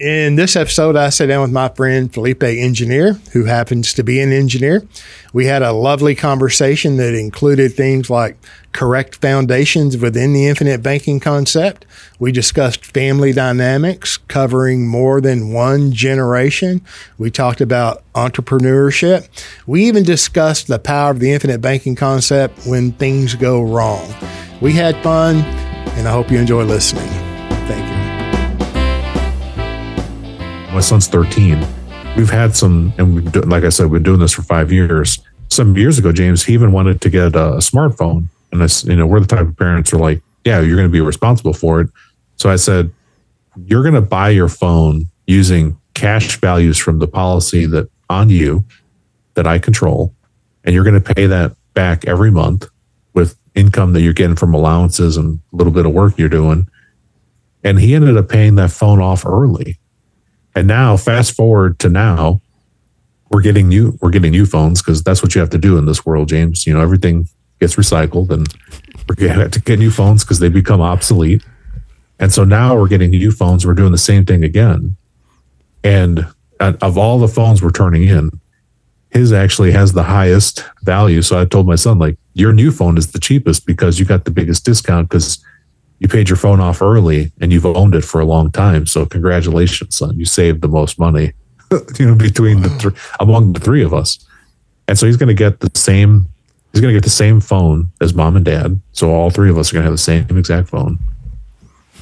In this episode, I sat down with my friend Felipe Engineer, who happens to be an engineer. We had a lovely conversation that included things like correct foundations within the infinite banking concept. We discussed family dynamics covering more than one generation. We talked about entrepreneurship. We even discussed the power of the infinite banking concept when things go wrong. We had fun, and I hope you enjoy listening. My son's 13. We've had some, and we've, do- like I said, we've been doing this for five years. Some years ago, James, he even wanted to get a, smartphone. And this, you know, we're the type of parents who are like, yeah, you're going to be responsible for it. So I said, you're going to buy your phone using cash values from the policy that on you that I control, and you're going to pay that back every month with income that you're getting from allowances and a little bit of work you're doing. And he ended up paying that phone off early. And now, fast forward to now, we're getting new we're getting new phones because that's what you have to do in this world, James. You know, everything gets recycled, and we're going to get new phones because they become obsolete. And so now we're getting new phones. We're doing the same thing again. And of all the phones we're turning in, his actually has the highest value. So I told my son, like, your new phone is the cheapest because you got the biggest discount because you paid your phone off early and you've owned it for a long time. So congratulations, son. You saved the most money, you know, between the three among the three of us. And so he's going to get the same. He's going to get the same phone as mom and dad. So all three of us are going to have the same exact phone.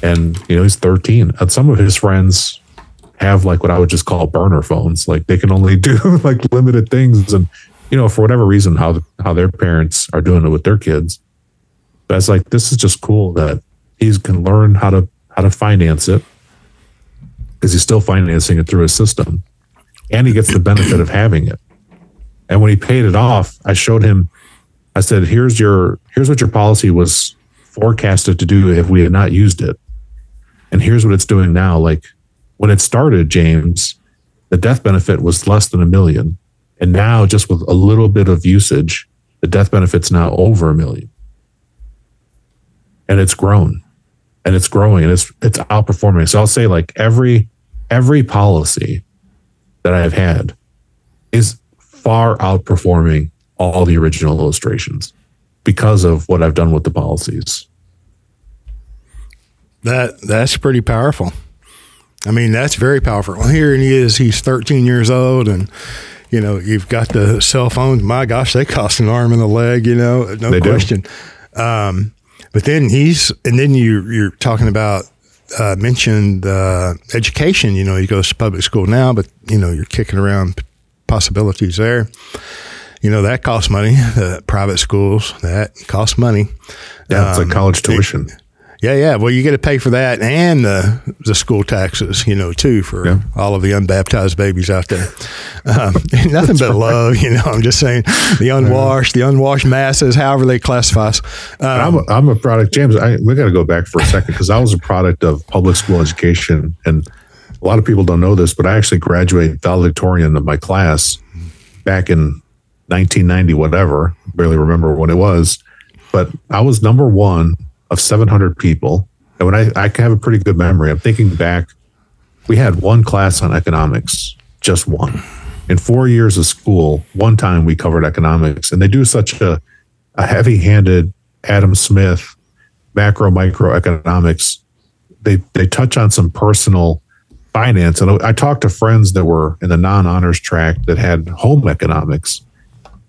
And you know, he's 13. And some of his friends have like what I would just call burner phones. Like they can only do like limited things, and you know, for whatever reason, how how their parents are doing it with their kids. But it's like this is just cool that he can learn how to how to finance it because he's still financing it through his system, and he gets the benefit of having it. And when he paid it off, I showed him. I said, "Here's your here's what your policy was forecasted to do if we had not used it, and here's what it's doing now. Like when it started, James, the death benefit was less than a million, and now just with a little bit of usage, the death benefit's now over a million, and it's grown, and it's growing, and it's it's outperforming. So I'll say like every every policy that I've had is far outperforming all the original illustrations because of what I've done with the policies. That that's pretty powerful. I mean, that's very powerful. Well, here he is. He's 13 years old, and you know, you've got the cell phones. My gosh, they cost an arm and a leg. You know, no They question. Um, but then he's, and then you you're talking about uh, mentioned uh, education. You know, he goes to public school now, but you know, you're kicking around possibilities there. You know, that costs money. The private schools that costs money. Yeah, it's Um, like college tuition. Yeah, yeah. Well, you got to pay for that and the the school taxes, you know, too, for Yeah. all of the unbaptized babies out there. Um, nothing but love, you know. I'm just saying, the unwashed, the unwashed masses, however they classify us. Um, I'm a, I'm a product, James. I, we got to go back for a second because I was a product of public school education, and a lot of people don't know this, but I actually graduated valedictorian of my class back in 1990, whatever. Barely remember when it was, but I was number one of 700 people, and when I I have a pretty good memory, I'm thinking back. We had one class on economics, just one. In four years of school, one time we covered economics, and they do such a a heavy-handed Adam Smith macro micro economics. They they touch on some personal finance, and I talked to friends that were in the non-honors track that had home economics,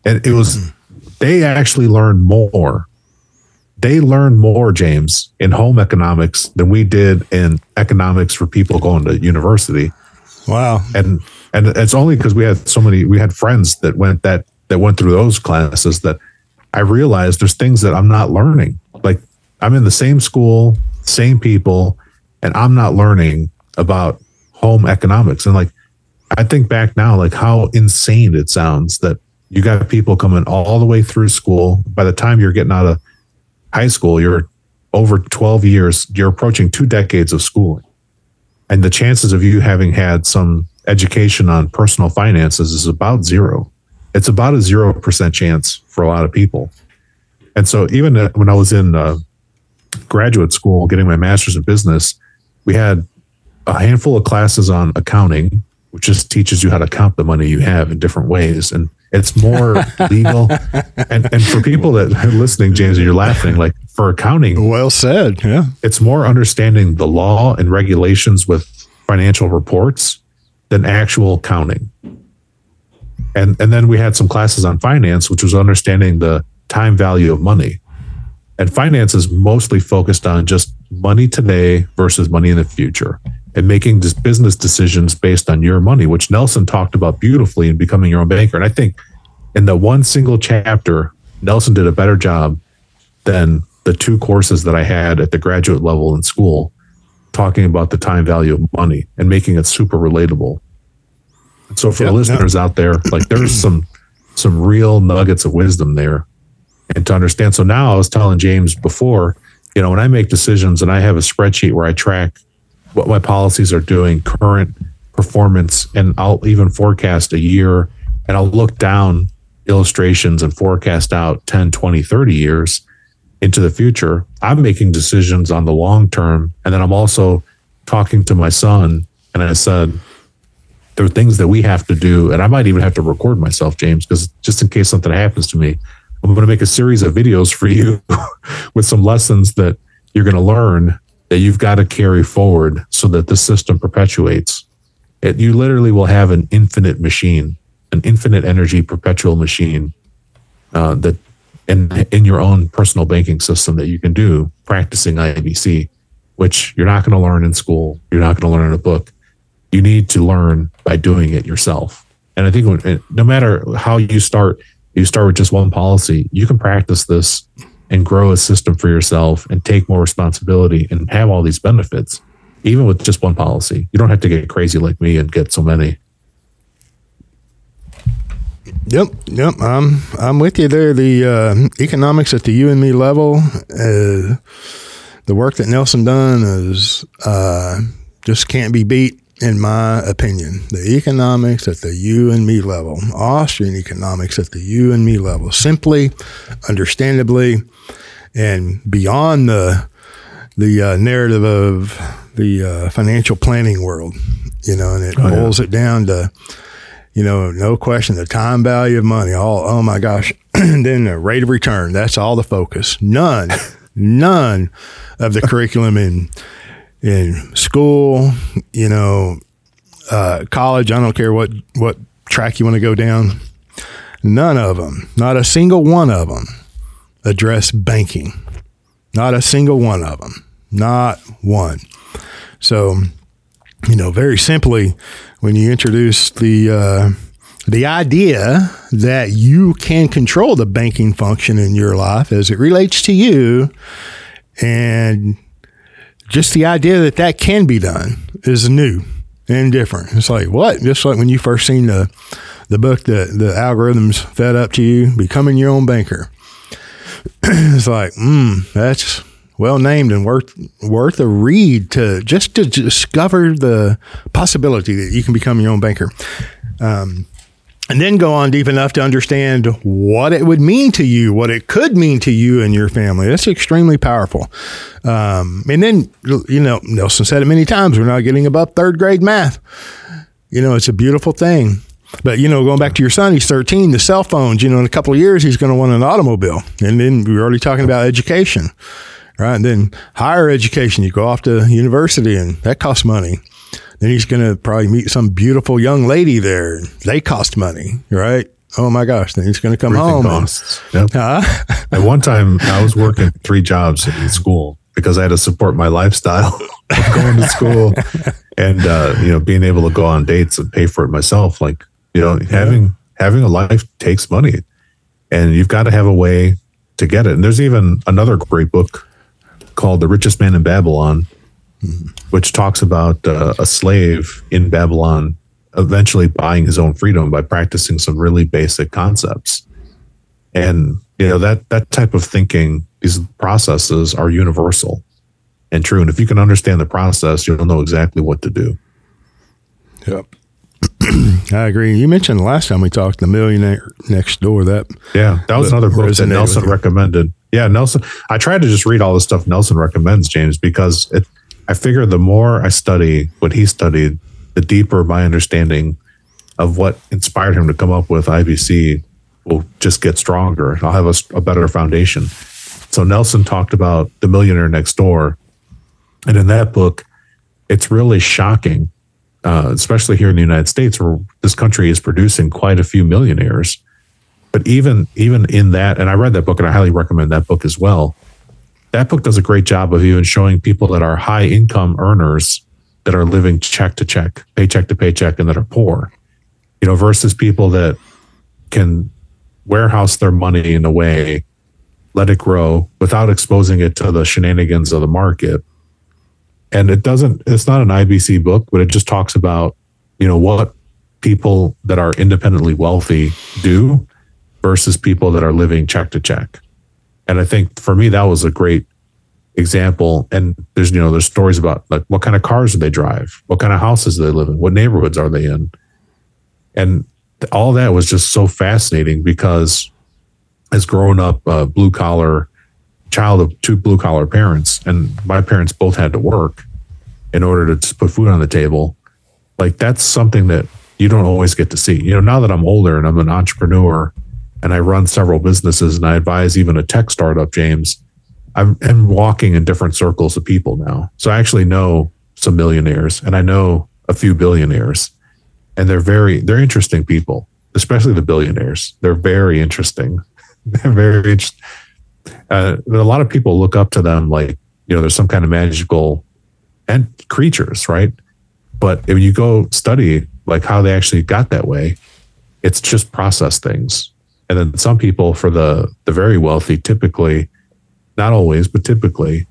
and it was they actually learned more. They learn more, James, in home economics than we did in economics for people going to university. Wow. and and it's only because we had so many we had friends that went that that went through those classes that i realized there's things that i'm not learning. Like i'm in the same school same people and i'm not learning about home economics. And like i think back now like how insane it sounds that you got people coming all the way through school. By the time you're getting out of high school you're over 12 years you're approaching two decades of schooling and the chances of you having had some education on personal finances is about zero. It's about a zero percent chance for a lot of people. And so, even uh, when I was in uh, graduate school getting my master's in business, we had a handful of classes on accounting, which just teaches you how to count the money you have in different ways. And it's more legal. And, and for people that are listening, James, and you're laughing, like for accounting, well said. Yeah. it's more understanding the law and regulations with financial reports than actual counting. And and then we had some classes on finance, which was understanding the time value of money. And finance is mostly focused on just money today versus money in the future and making just business decisions based on your money, which Nelson talked about beautifully in becoming your own banker. And I think in the one single chapter, Nelson did a better job than the two courses that I had at the graduate level in school, talking about the time value of money and making it super relatable. So for Yep, the listeners out there, like there's some some real nuggets of wisdom there and to understand. So now I was telling James before, you know, when I make decisions and I have a spreadsheet where I track what my policies are doing, current performance, and I'll even forecast a year and I'll look down illustrations and forecast out 10, 20, 30 years into the future. I'm making decisions on the long term. And then I'm also talking to my son. And I said, there are things that we have to do. And I might even have to record myself, James, because just in case something happens to me, I'm going to make a series of videos for you with some lessons that you're going to learn that you've got to carry forward so that the system perpetuates. It, you literally will have an infinite machine, an infinite energy perpetual machine uh, that in in your own personal banking system that you can do practicing IBC, which you're not going to learn in school. You're not going to learn in a book. You need to learn by doing it yourself. And I think no matter how you start, you start with just one policy. You can practice this and grow a system for yourself and take more responsibility and have all these benefits, even with just one policy. You don't have to get crazy like me and get so many. Yep, yep. I'm I'm with you there. The uh, economics at the you and me level, uh, the work that Nelson done is uh, just can't be beat, in my opinion. The economics at the you and me level, Austrian economics at the you and me level, simply, understandably, and beyond the the uh, narrative of the uh, financial planning world, you know, and it Oh, yeah. boils it down to you know, no question, the time value of money. All, oh my gosh. and then the rate of return. That's all the focus. None, none of the curriculum in, in school, you know, uh, college. I don't care what, what track you want to go down. None of them, not a single one of them address banking. Not a single one of them. Not one. So, you know, very simply, when you introduce the uh, the idea that you can control the banking function in your life as it relates to you, and just the idea that that can be done is new and different. It's like what? Just like when you first seen the the book that the algorithms fed up to you, becoming your own banker. it's like, mm, that's well named and worth worth a read to just to discover the possibility that you can become your own banker. Um, and then go on deep enough to understand what it would mean to you, what it could mean to you and your family. That's extremely powerful. Um, and then, you know, Nelson said it many times we're not getting above third grade math. You know, it's a beautiful thing. But, you know, going back to your son, he's 13, the cell phones, you know, in a couple of years, he's going to want an automobile. And then we're already talking about education, right? And then higher education, you go off to university and that costs money. Then he's going to probably meet some beautiful young lady there. They cost money, right? Oh my gosh. Then he's going to come Everything home. and- Yep. Huh? At one time, I was working three jobs in school because I had to support my lifestyle of going to school and uh, you know being able to go on dates and pay for it myself. Like you know, having having a life takes money, and you've got to have a way to get it. And there's even another great book called "The Richest Man in Babylon," which talks about uh, a slave in Babylon eventually buying his own freedom by practicing some really basic concepts and you know that that type of thinking these processes are universal and true and if you can understand the process you'll know exactly what to do Yep. I agree. You mentioned the last time we talked, the millionaire next door. That yeah that was another book that nelson recommended yeah nelson i tried to just read all the stuff nelson recommends james because it I figure the more I study what he studied, the deeper my understanding of what inspired him to come up with IBC will just get stronger. I'll have a, a better foundation. So Nelson talked about the millionaire next door. And in that book, it's really shocking, uh, especially here in the United States, where this country is producing quite a few millionaires. But even even in that, and I read that book, and I highly recommend that book as well. That book does a great job of even showing people that are high income earners that are living check to check, paycheck to paycheck, and that are poor. You know, versus people that can warehouse their money in a way, let it grow without exposing it to the shenanigans of the market. And it doesn't, it's not an IBC book, but it just talks about, you know, what people that are independently wealthy do versus people that are living check to check. And I think for me, that was a great example. And there's, you know, there's stories about like what kind of cars do they drive? What kind of houses do they live in? What neighborhoods are they in? And all that was just so fascinating because as growing up uh, blue collar child of two blue collar parents and my parents both had to work in order to put food on the table like that's something that you don't always get to see you know now that i'm older and i'm an entrepreneur and i run several businesses and i advise even a tech startup james i'm, I'm walking in different circles of people now so i actually know some millionaires and i know a few billionaires and they're very they're interesting people, especially the billionaires. They're very interesting. they're very. Uh, a lot of people look up to them like you know there's some kind of magical and creatures, right? But if you go study like how they actually got that way, it's just process things. And then some people, for the the very wealthy, typically, not always, but typically,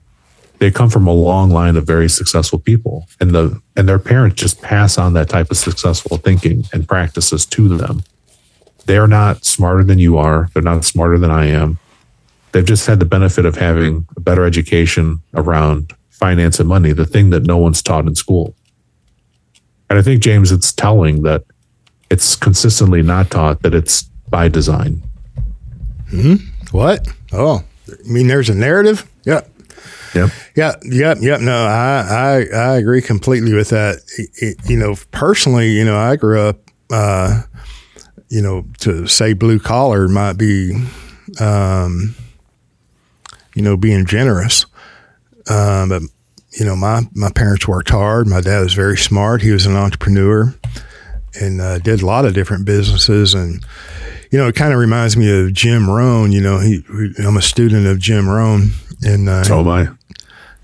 they come from a long line of very successful people. And the and their parents just pass on that type of successful thinking and practices to them. They're not smarter than you are. They're not smarter than i am. They've just had the benefit of having a better education around finance and money the thing that no one's taught in school. And i think james it's telling that it's consistently not taught that it's by design hmm what oh you mean there's a narrative yeah Yep. Yeah. Yep. Yep. No, I, I, I agree completely with that. It, it, you know, personally, you know, I grew up, uh, you know, to say blue collar might be, um, you know, being generous. Um, but, you know, my, my parents worked hard. My dad was very smart. He was an entrepreneur and uh, did a lot of different businesses. And, you know, it kind of reminds me of Jim Rohn. You know, he, I'm a student of Jim Rohn. And uh, so am I.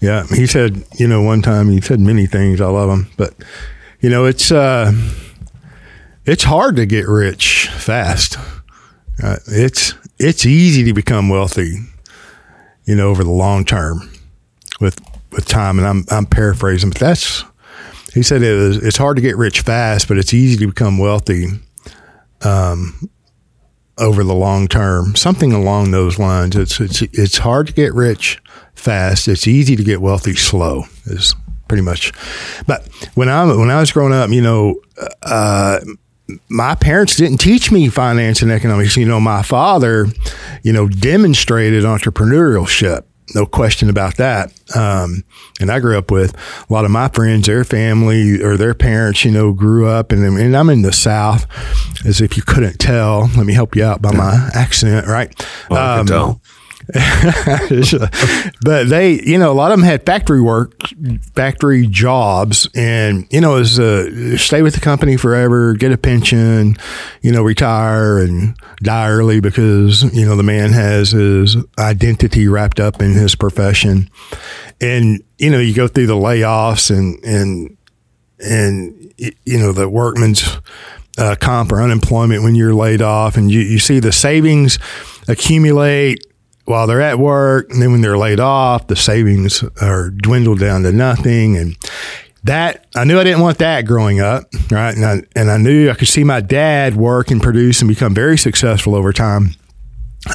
Yeah, he said, you know, one time he said many things. I love him, but you know, it's uh, it's hard to get rich fast. Uh, it's it's easy to become wealthy, you know, over the long term with with time. And I'm I'm paraphrasing, but that's he said it was, it's hard to get rich fast, but it's easy to become wealthy um, over the long term. Something along those lines. It's it's it's hard to get rich fast. It's easy to get wealthy slow. Is pretty much. But when I when I was growing up, you know, uh, my parents didn't teach me finance and economics. You know, my father, you know, demonstrated entrepreneurship. No question about that. Um, and I grew up with a lot of my friends, their family or their parents, you know, grew up and, and I'm in the South as if you couldn't tell. Let me help you out by my accent, right? Well, I can um, tell. but they, you know, a lot of them had factory work, factory jobs, and you know, as uh, stay with the company forever, get a pension, you know, retire and die early because you know the man has his identity wrapped up in his profession, and you know, you go through the layoffs and and and you know the workman's uh, comp or unemployment when you're laid off, and you, you see the savings accumulate while they're at work. And then when they're laid off, the savings are dwindled down to nothing. And that, I knew I didn't want that growing up. Right. And I, and I knew I could see my dad work and produce and become very successful over time.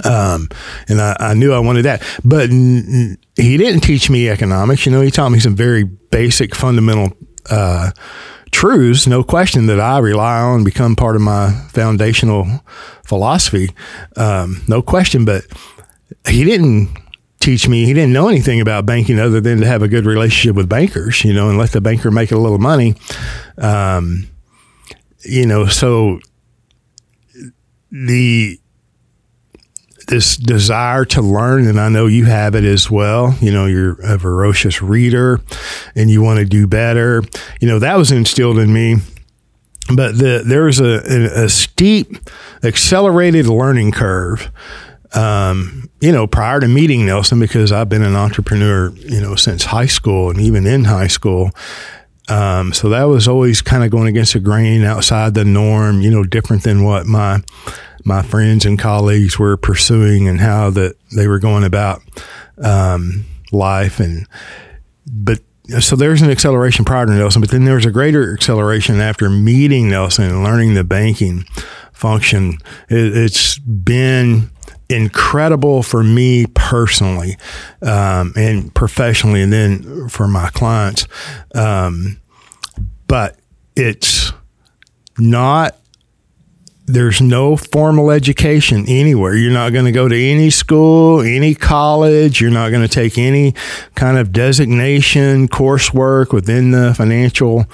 Um, and I, I, knew I wanted that, but n- he didn't teach me economics. You know, he taught me some very basic, fundamental, uh, truths, no question that I rely on, become part of my foundational philosophy. Um, no question, but he didn't teach me. He didn't know anything about banking other than to have a good relationship with bankers, you know, and let the banker make a little money. Um, you know, so the this desire to learn, and I know you have it as well. You know, you're a voracious reader, and you want to do better. You know, that was instilled in me. But the, there was a, a, a steep, accelerated learning curve um, you know, prior to meeting Nelson, because I've been an entrepreneur, you know, since high school and even in high school. Um, so that was always kind of going against the grain, outside the norm, you know, different than what my my friends and colleagues were pursuing and how that they were going about um, life. And but so there's an acceleration prior to Nelson, but then there's a greater acceleration after meeting Nelson and learning the banking function. It, it's been incredible for me personally um, and professionally, and then for my clients. Um, but it's not there's no formal education anywhere. You're not going to go to any school, any college. You're not going to take any kind of designation coursework within the financial,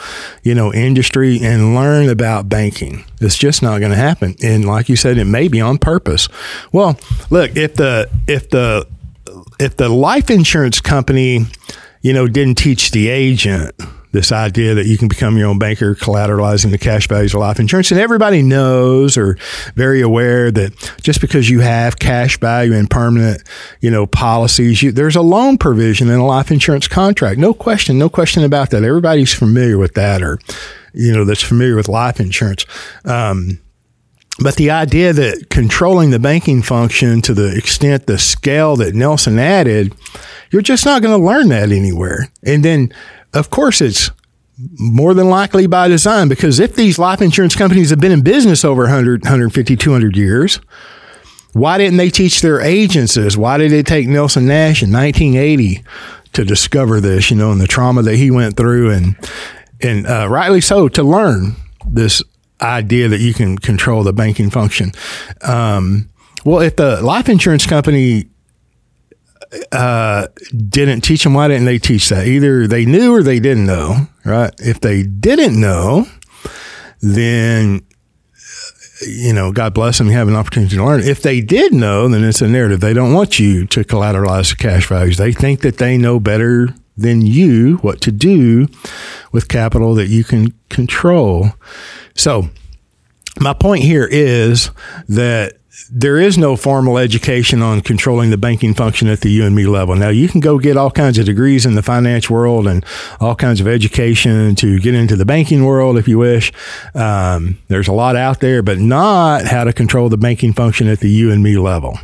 you know, industry and learn about banking. It's just not going to happen. And like you said, it may be on purpose. Well, look, if the if the if the life insurance company, you know, didn't teach the agent this idea that you can become your own banker collateralizing the cash values of life insurance. And everybody knows or very aware that just because you have cash value and permanent, you know, policies, you, there's a loan provision in a life insurance contract. No question, no question about that. Everybody's familiar with that or, you know, that's familiar with life insurance. Um, but the idea that controlling the banking function to the extent, the scale that Nelson added, you're just not going to learn that anywhere. And then of course, it's more than likely by design because if these life insurance companies have been in business over 100, 150, 200 years, why didn't they teach their agents this? Why did it take Nelson Nash in 1980 to discover this, you know, and the trauma that he went through and, and uh, rightly so to learn this idea that you can control the banking function. Um, well, if the life insurance company uh, didn't teach them. Why didn't they teach that? Either they knew or they didn't know, right? If they didn't know, then you know, God bless them, you have an opportunity to learn. If they did know, then it's a narrative. They don't want you to collateralize the cash values. They think that they know better than you what to do with capital that you can control. So, my point here is that there is no formal education on controlling the banking function at the you and me level. Now you can go get all kinds of degrees in the finance world and all kinds of education to get into the banking world if you wish. Um, there's a lot out there, but not how to control the banking function at the you and me level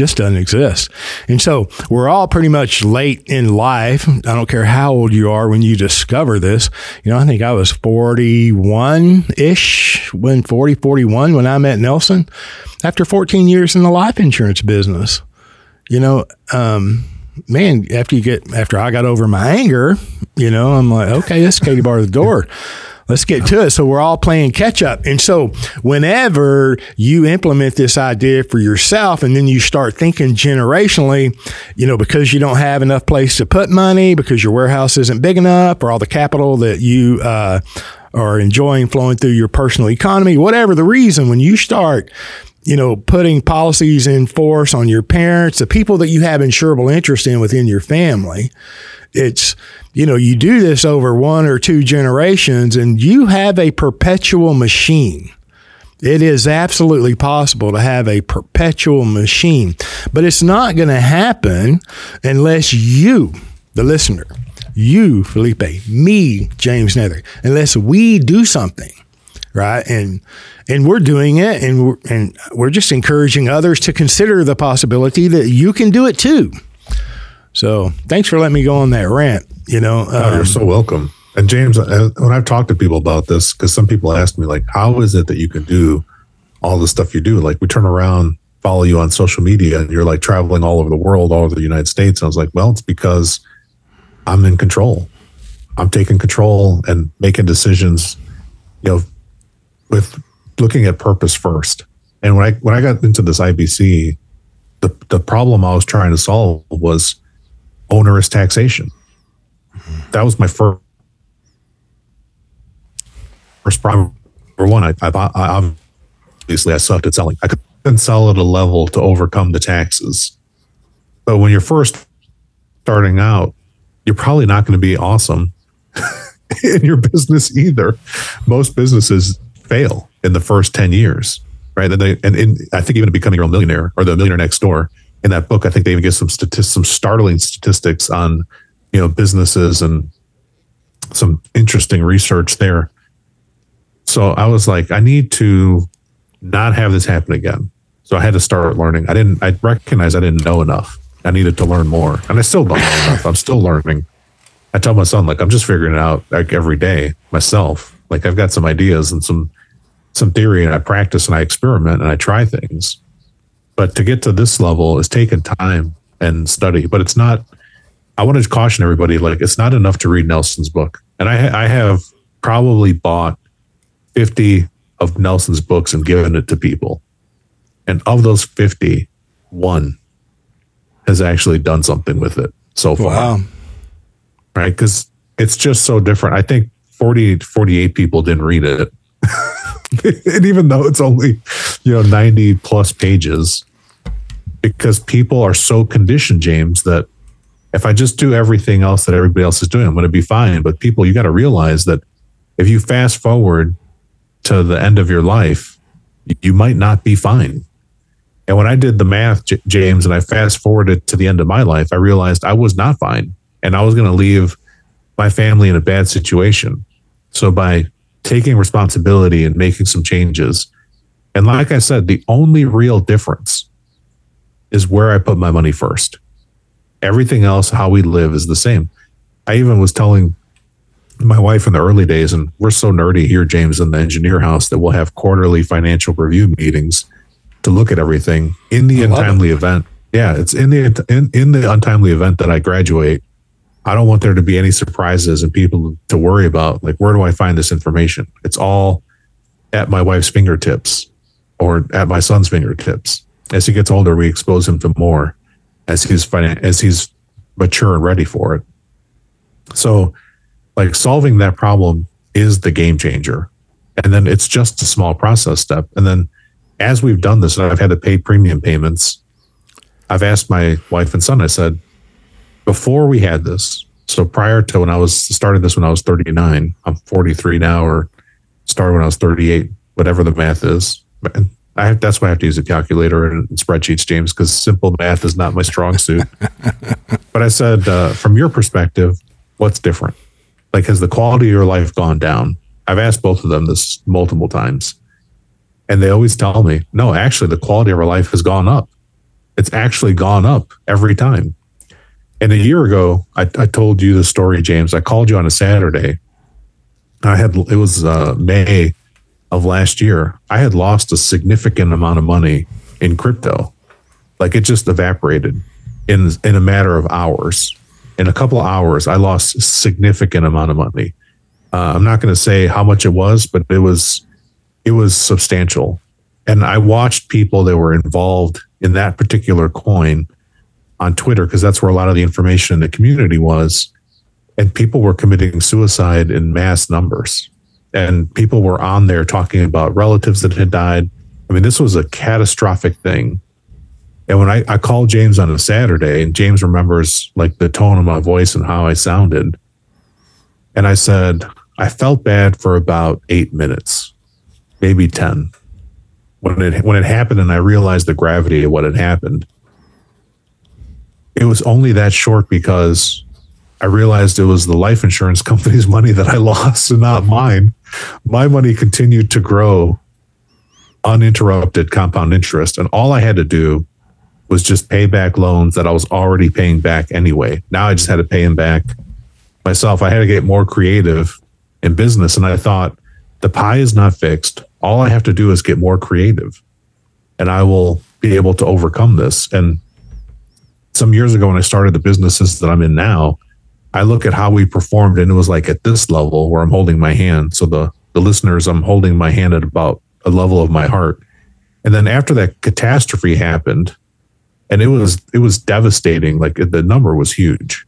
just doesn't exist. And so we're all pretty much late in life. I don't care how old you are when you discover this. You know, I think I was 41 ish when 40, 41 when I met Nelson after 14 years in the life insurance business. You know, um, man, after you get, after I got over my anger, you know, I'm like, okay, this Katie bar the door let's get to it. So we're all playing catch up. And so whenever you implement this idea for yourself and then you start thinking generationally, you know, because you don't have enough place to put money, because your warehouse isn't big enough, or all the capital that you, uh, are enjoying flowing through your personal economy, whatever the reason, when you start you know, putting policies in force on your parents, the people that you have insurable interest in within your family, it's, you know, you do this over one or two generations and you have a perpetual machine. It is absolutely possible to have a perpetual machine, but it's not going to happen unless you, the listener, you, Felipe, me, James Neathery, unless we do something, right? And and we're doing it, and we're, and we're just encouraging others to consider the possibility that you can do it too. So thanks for letting me go on that rant. You know, um, oh, you're so welcome. And James, uh, when I've talked to people about this, because some people ask me like, how is it that you can do all the stuff you do? Like we turn around, follow you on social media, and you're like traveling all over the world, all over the United States. And I was like, well, it's because I'm in control. I'm taking control and making decisions, you know, with looking at purpose first. And when I when I got into this IBC, the, the problem I was trying to solve was onerous taxation. That was my first first problem. For one, I, I, I obviously I sucked at selling. I couldn't sell at a level to overcome the taxes. But when you're first starting out, you're probably not going to be awesome in your business either. Most businesses fail in the first 10 years, right? And, they, and in, I think even becoming your own millionaire or the millionaire next door in that book, I think they even give some statistics, some startling statistics on, you know, businesses and some interesting research there. So I was like, I need to not have this happen again. So I had to start learning. I didn't, I recognized I didn't know enough. I needed to learn more. And I still don't know enough. I'm still learning. I tell my son, like, I'm just figuring it out like every day myself. Like I've got some ideas and some some theory and I practice and I experiment and I try things. But to get to this level is taking time and study. But it's not I want to caution everybody, like it's not enough to read Nelson's book. And I I have probably bought 50 of Nelson's books and given it to people. And of those 50, one has actually done something with it so far. Wow. Right. Because it's just so different. I think 40, 48 people didn't read it. and even though it's only, you know, 90 plus pages, because people are so conditioned, James, that if I just do everything else that everybody else is doing, I'm going to be fine. But people, you got to realize that if you fast forward to the end of your life, you might not be fine. And when I did the math, J- James, and I fast forwarded to the end of my life, I realized I was not fine and I was going to leave my family in a bad situation. So by taking responsibility and making some changes, and like I said, the only real difference is where I put my money first. Everything else, how we live, is the same. I even was telling my wife in the early days, and we're so nerdy here, James, in the engineer house that we'll have quarterly financial review meetings to look at everything in the untimely it. event. Yeah, it's in the in, in the untimely event that I graduate. I don't want there to be any surprises and people to worry about like where do I find this information? It's all at my wife's fingertips or at my son's fingertips. As he gets older, we expose him to more as he's finan- as he's mature and ready for it. So like solving that problem is the game changer. And then it's just a small process step. And then as we've done this, and I've had to pay premium payments, I've asked my wife and son, I said, before we had this, so prior to when I was started this when I was 39, I'm 43 now, or started when I was 38, whatever the math is. I have, that's why I have to use a calculator and spreadsheets, James, because simple math is not my strong suit. but I said, uh, from your perspective, what's different? Like, has the quality of your life gone down? I've asked both of them this multiple times. And they always tell me, no, actually, the quality of our life has gone up. It's actually gone up every time. And a year ago, I, I told you the story, James. I called you on a Saturday. I had, it was uh, May of last year. I had lost a significant amount of money in crypto. Like it just evaporated in, in a matter of hours in a couple of hours, I lost a significant amount of money. Uh, I'm not going to say how much it was, but it was it was substantial. And I watched people that were involved in that particular coin on Twitter because that's where a lot of the information in the community was. And people were committing suicide in mass numbers. And people were on there talking about relatives that had died. I mean, this was a catastrophic thing. And when I, I called James on a Saturday, and James remembers like the tone of my voice and how I sounded. And I said, I felt bad for about eight minutes, maybe 10. When it when it happened and I realized the gravity of what had happened, it was only that short because I realized it was the life insurance company's money that I lost and not mine. My money continued to grow uninterrupted compound interest. And all I had to do was just pay back loans that I was already paying back anyway. Now I just had to pay them back myself. I had to get more creative in business. And I thought the pie is not fixed. All I have to do is get more creative and I will be able to overcome this. And some years ago, when I started the businesses that I'm in now, I look at how we performed and it was like at this level where I'm holding my hand. So the, the listeners, I'm holding my hand at about a level of my heart. And then after that catastrophe happened, and it was it was devastating. Like the number was huge.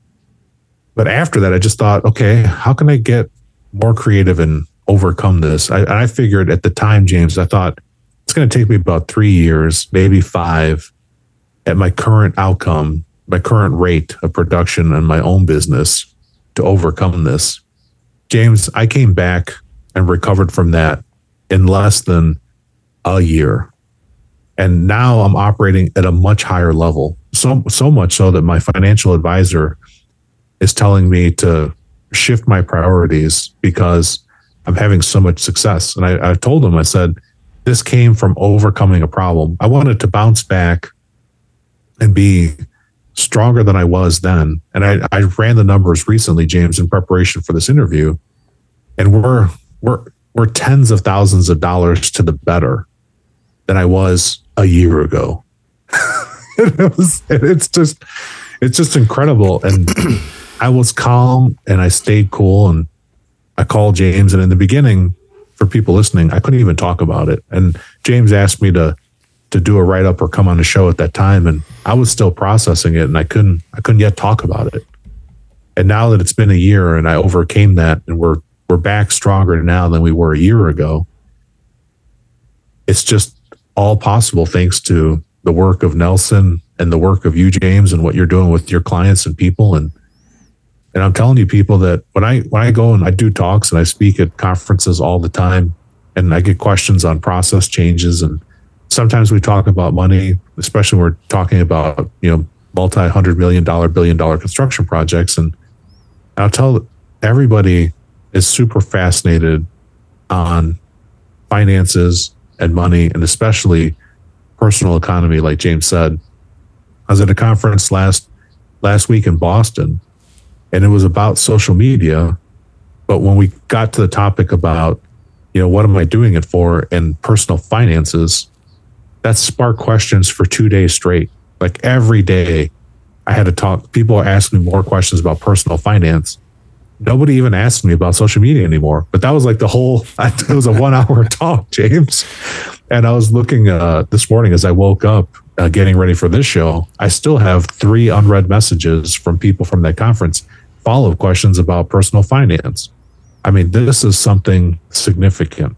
But after that, I just thought, okay, how can I get more creative and overcome this? I, I figured at the time, James, I thought it's going to take me about three years, maybe five, at my current outcome, my current rate of production and my own business to overcome this. James, I came back and recovered from that in less than a year. And now I'm operating at a much higher level. So so much so that my financial advisor is telling me to shift my priorities because I'm having so much success. And I, I told him, I said, this came from overcoming a problem. I wanted to bounce back and be stronger than I was then. And I, I ran the numbers recently, James, in preparation for this interview. And we're we're we're tens of thousands of dollars to the better than I was a year ago. it was, it's just it's just incredible. And I was calm and I stayed cool and I called James and in the beginning for people listening, I couldn't even talk about it. And James asked me to to do a write up or come on the show at that time and I was still processing it and I couldn't I couldn't yet talk about it. And now that it's been a year and I overcame that and we're we're back stronger now than we were a year ago. It's just all possible thanks to the work of Nelson and the work of you, James, and what you're doing with your clients and people. And and I'm telling you, people, that when I when I go and I do talks and I speak at conferences all the time, and I get questions on process changes, and sometimes we talk about money, especially when we're talking about you know multi hundred million dollar, billion dollar construction projects, and I'll tell everybody is super fascinated on finances and money, and especially personal economy, like James said. I was at a conference last last week in Boston, and it was about social media. But when we got to the topic about, you know, what am I doing it for, and personal finances, that sparked questions for two days straight. Like every day, I had to talk. People are asking me more questions about personal finance, nobody even asked me about social media anymore. But that was like the whole, it was a one hour talk, James. And I was looking uh, this morning as I woke up, uh, getting ready for this show. I still have three unread messages from people from that conference, follow up questions about personal finance. I mean, this is something significant.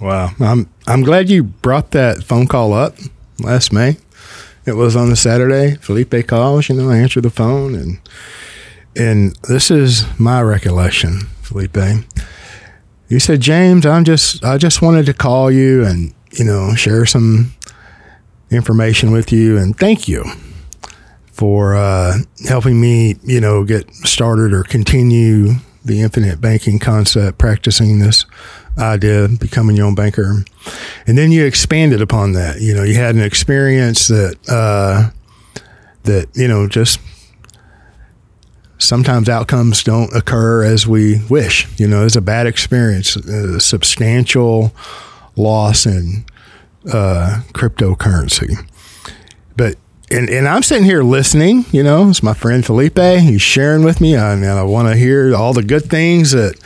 Wow. I'm, I'm glad you brought that phone call up last May. It was on a Saturday. Felipe calls, you know, I answer the phone and and this is my recollection, Felipe. You said, James, I'm just I just wanted to call you and, you know, share some information with you and thank you for uh, helping me, you know, get started or continue the infinite banking concept, practicing this idea, becoming your own banker. And then you expanded upon that. You know, you had an experience that uh, that, you know, just sometimes outcomes don't occur as we wish. You know, it's a bad experience, a substantial loss in uh, cryptocurrency. But and, and I'm sitting here listening, you know, it's my friend Felipe. He's sharing with me, and I want to hear all the good things that,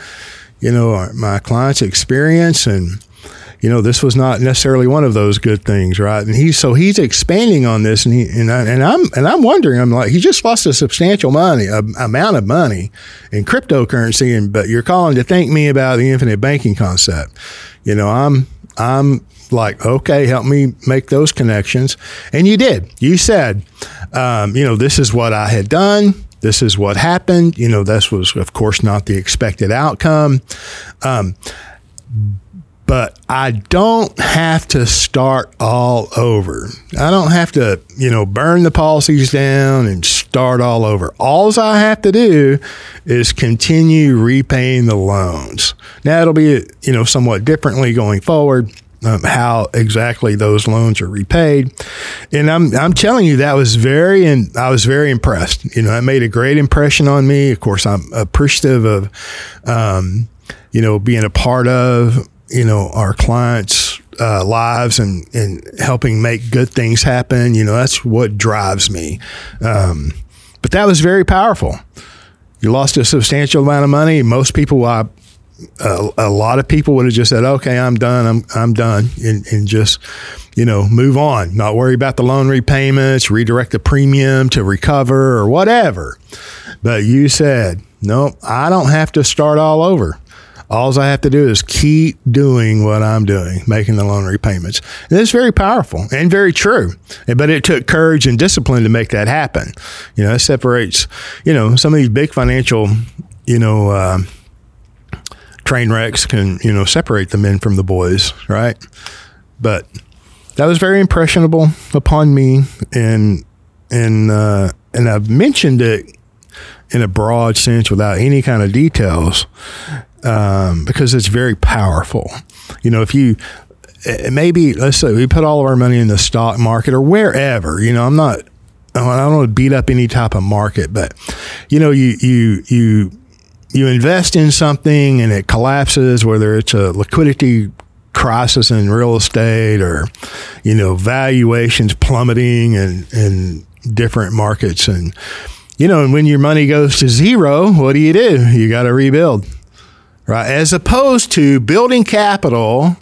you know, my clients experience. And you know, this was not necessarily one of those good things, right? And he's so he's expanding on this, and he and, I, and I'm and I'm wondering, I'm like, he just lost a substantial money, a, amount of money in cryptocurrency, and but you're calling to thank me about the infinite banking concept. You know, I'm I'm like, okay, help me make those connections, and you did. You said, um, you know, this is what I had done this is what happened. You know, this was, of course, not the expected outcome. Um, but I don't have to start all over. I don't have to, you know, burn the policies down and start all over. All I have to do is continue repaying the loans. Now it'll be, you know, somewhat differently going forward. Um, how exactly those loans are repaid, and I'm I'm telling you that was very and I was very impressed. You know, it made a great impression on me. Of course, I'm appreciative of, um, you know, being a part of you know our clients uh, lives and and helping make good things happen. You know that's what drives me. Um, but that was very powerful. You lost a substantial amount of money. Most people i a, a, lot of people would have just said, "Okay, I'm done. I'm I'm done," and, and just you know move on, not worry about the loan repayments, redirect the premium to recover or whatever. But you said, "Nope, I don't have to start all over." All I have to do is keep doing what I'm doing, making the loan repayments. And it's very powerful and very true. But it took courage and discipline to make that happen. You know, it separates, you know, some of these big financial, you know, uh, train wrecks can, you know, separate the men from the boys, right? But that was very impressionable upon me. And, and, uh, and I've mentioned it in a broad sense without any kind of details um, because it's very powerful. You know, if you eh, maybe let's say we put all of our money in the stock market or wherever. You know, I'm not. I don't want to beat up any type of market, but you know, you you you you invest in something and it collapses, whether it's a liquidity crisis in real estate or you know valuations plummeting and in different markets and you know and when your money goes to zero what do you do you got to rebuild right? As opposed to building capital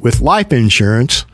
with life insurance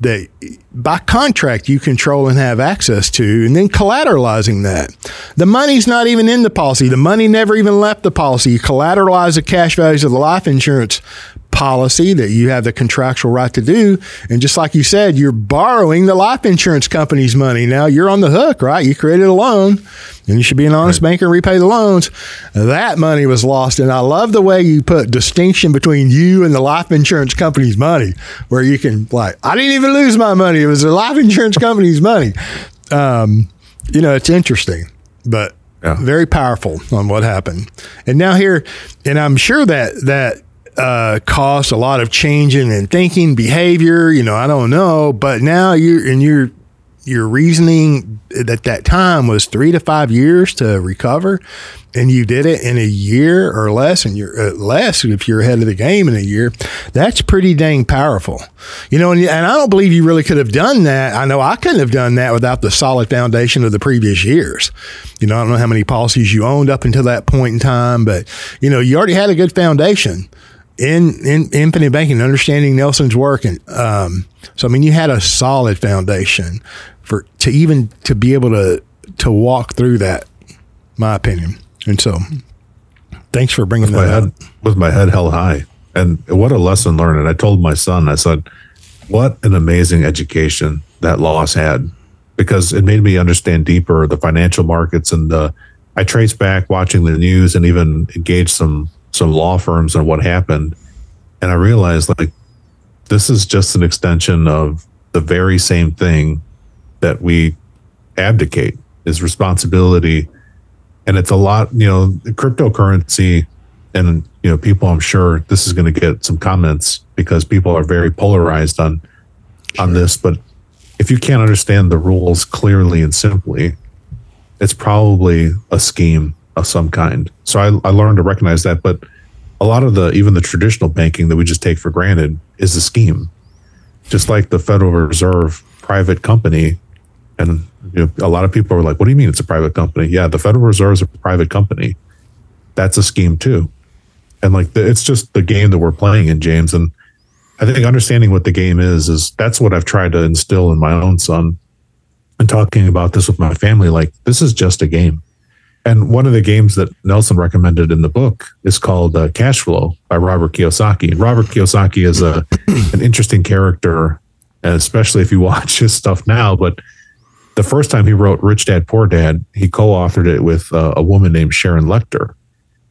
that by contract you control and have access to, and then collateralizing that. The money's not even in the policy. The money never even left the policy. You collateralize the cash values of the life insurance policy that you have the contractual right to do. And just like you said, you're borrowing the life insurance company's money. Now you're on the hook, right? You created a loan and you should be an honest right. banker and repay the loans. That money was lost. And I love the way you put distinction between you and the life insurance company's money, where you can, like, I didn't even lose my money. It was the life insurance company's money. Um, you know, it's interesting, but yeah. very powerful on what happened. And now here, and I'm sure that, that, uh, caused a lot of changing and thinking, behavior. You know, I don't know, but now you're and your your reasoning at that time was three to five years to recover, and you did it in a year or less, and you're uh, less if you're ahead of the game in a year. That's pretty dang powerful, you know. And, and I don't believe you really could have done that. I know I couldn't have done that without the solid foundation of the previous years. You know, I don't know how many policies you owned up until that point in time, but you know, you already had a good foundation in, in infinite banking, understanding Nelson's work. And um, so, I mean, you had a solid foundation for to even to be able to to walk through that, my opinion. And so, thanks for bringing with that my up. Head, with my head held high. And what a lesson learned. And I told my son, I said, what an amazing education that loss had because it made me understand deeper the financial markets and the, I traced back watching the news and even engaged some some law firms and what happened. And I realized like this is just an extension of the very same thing that we abdicate is responsibility. And it's a lot, you know, cryptocurrency and you know, people I'm sure this is going to get some comments because people are very polarized on sure. on this, but if you can't understand the rules clearly and simply, it's probably a scheme of some kind. So I, I learned to recognize that. But a lot of the even the traditional banking that we just take for granted is a scheme, just like the Federal Reserve private company. And you know, a lot of people are like, "What do you mean it's a private company?" Yeah, the Federal Reserve is a private company. That's a scheme too, and like the, it's just the game that we're playing in, James. And I think understanding what the game is is that's what I've tried to instill in my own son. And talking about this with my family, like this is just a game and one of the games that Nelson recommended in the book is called uh, Cash Flow by Robert Kiyosaki. And Robert Kiyosaki is a an interesting character, especially if you watch his stuff now. But the first time he wrote Rich Dad Poor Dad, he co-authored it with uh, a woman named Sharon Lechter.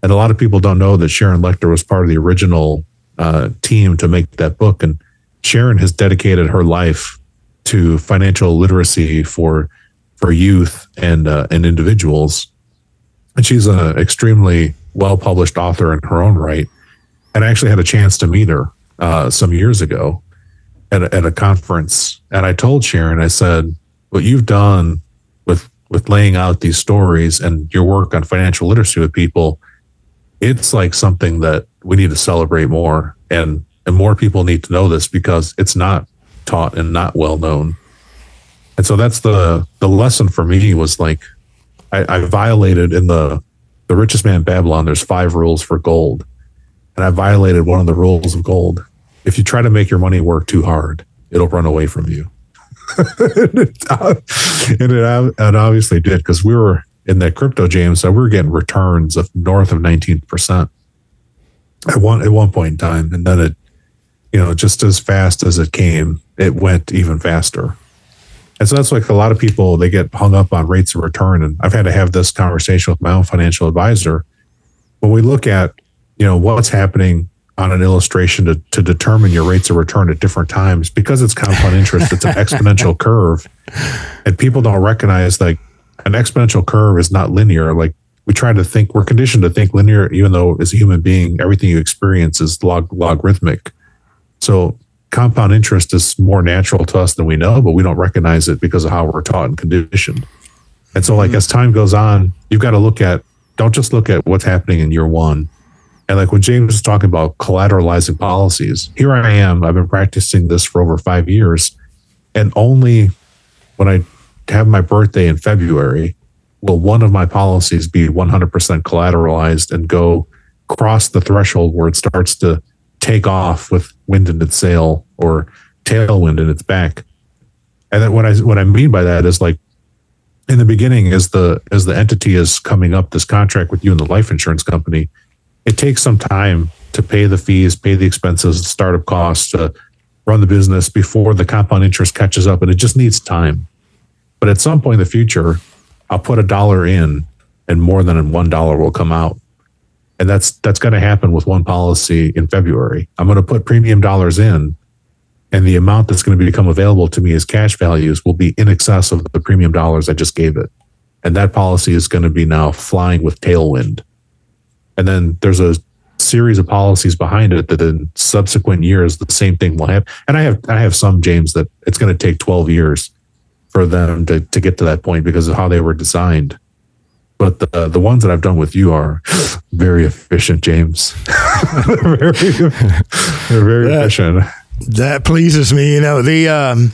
And a lot of people don't know that Sharon Lechter was part of the original uh, team to make that book. And Sharon has dedicated her life to financial literacy for for youth and uh, and individuals and she's an extremely well published author in her own right. And I actually had a chance to meet her uh, some years ago at a, at a conference. And I told Sharon, I said, what you've done with with laying out these stories and your work on financial literacy with people, it's like something that we need to celebrate more. And and more people need to know this because it's not taught and not well known. And so that's the the lesson for me was like I, I violated in the the richest man in Babylon. There's five rules for gold, and I violated one of the rules of gold. If you try to make your money work too hard, it'll run away from you. and, it, and it obviously did because we were in that crypto James, so we were getting returns of north of 19% at one at one point in time. And then it, you know, just as fast as it came, it went even faster. And so that's like a lot of people they get hung up on rates of return. And I've had to have this conversation with my own financial advisor. When we look at, you know, what's happening on an illustration to, to determine your rates of return at different times, because it's compound interest, it's an exponential curve. And people don't recognize like an exponential curve is not linear. Like we try to think, we're conditioned to think linear, even though as a human being, everything you experience is log logarithmic. So compound interest is more natural to us than we know, but we don't recognize it because of how we're taught and conditioned. And so, like, mm-hmm. as time goes on, you've got to look at, don't just look at what's happening in year one. And like when James was talking about collateralizing policies, here I am. I've been practicing this for over five years. And only when I have my birthday in February will one of my policies be 100% collateralized and go cross the threshold where it starts to take off with wind in its sail or tailwind in its back. And then what I what I mean by that is like in the beginning, as the as the entity is coming up this contract with you and the life insurance company, it takes some time to pay the fees, pay the expenses, the startup costs, to run the business before the compound interest catches up, and it just needs time. But at some point in the future, I'll put a dollar in, and more than one dollar will come out and that's that's going to happen with one policy in February. I'm going to put premium dollars in, and the amount that's going to become available to me as cash values will be in excess of the premium dollars I just gave it, and that policy is going to be now flying with tailwind. And then there's a series of policies behind it that in subsequent years the same thing will happen. And I have I have some James that it's going to take 12 years for them to to get to that point because of how they were designed but the the ones that I've done with you are very efficient, James. they're very, they're very that, efficient. That pleases me. You know the um,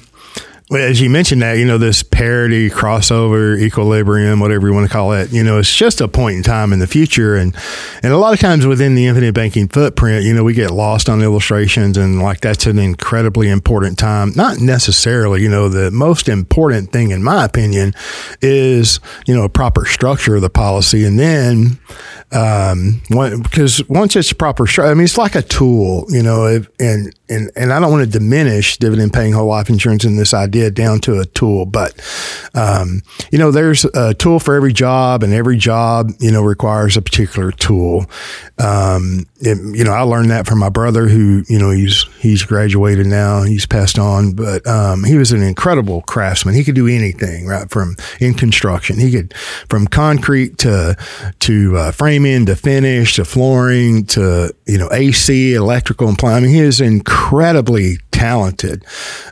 as you mentioned that, you know, this parity, crossover, equilibrium, whatever you want to call it, you know, it's just a point in time in the future. And, and a lot of times within the infinite banking footprint, you know, we get lost on illustrations and like that's an incredibly important time. Not necessarily, you know, the most important thing, in my opinion, is, you know, a proper structure of the policy. And then, um, because once it's proper structure, I mean, it's like a tool, you know, and, and, and I don't want to diminish dividend paying whole life insurance in this idea idea down to a tool. But, um, you know, there's a tool for every job, and every job, you know, requires a particular tool. Um, it, you know, I learned that from my brother, who, you know, he's he's graduated now, he's passed on, but um, he was an incredible craftsman. He could do anything, right? From in construction, he could from concrete to to uh, framing to finish to flooring to you know AC, electrical, and plumbing. He is incredibly talented.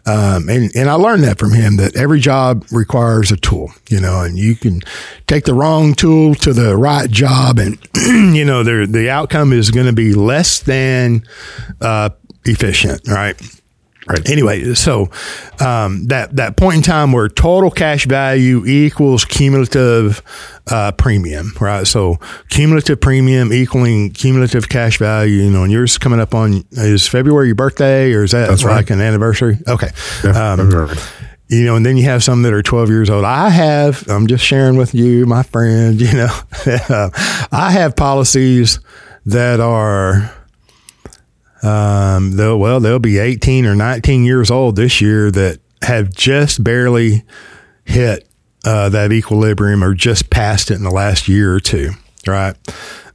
Um, and, and I learned that from him that every job requires a tool, you know, and you can take the wrong tool to the right job and, you know, the, the outcome is going to be less than uh, efficient, right? Right. Anyway, so um, that that point in time where total cash value equals cumulative uh, premium, right? So cumulative premium equaling cumulative cash value. You know, and yours coming up on is February your birthday, or is that That's like right. an anniversary? Okay. Yeah, um, you know, and then you have some that are 12 years old. I have, I'm just sharing with you, my friend, you know, I have policies that are um, they'll, well, they'll be 18 or 19 years old this year that have just barely hit uh, that equilibrium or just passed it in the last year or two, right?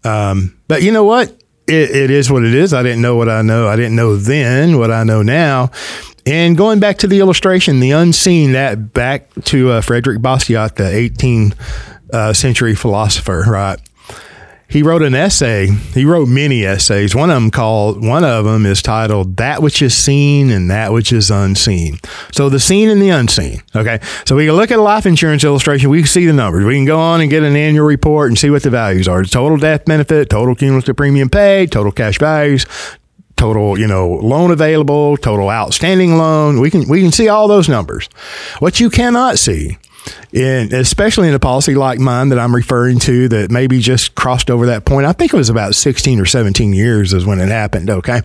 Um, but you know what? It, it is what it is. I didn't know what I know. I didn't know then what I know now. And going back to the illustration, the unseen, that back to uh, Frederick Bastiat, the 18th uh, century philosopher, right? He wrote an essay. He wrote many essays. One of them called one of them is titled "That Which Is Seen and That Which Is Unseen." So the seen and the unseen. Okay, so we can look at a life insurance illustration. We can see the numbers. We can go on and get an annual report and see what the values are: total death benefit, total cumulative premium paid, total cash values, total, you know, loan available, total outstanding loan. We can we can see all those numbers. What you cannot see and especially in a policy like mine that I'm referring to that maybe just crossed over that point. I think it was about 16 or 17 years is when it happened. Okay.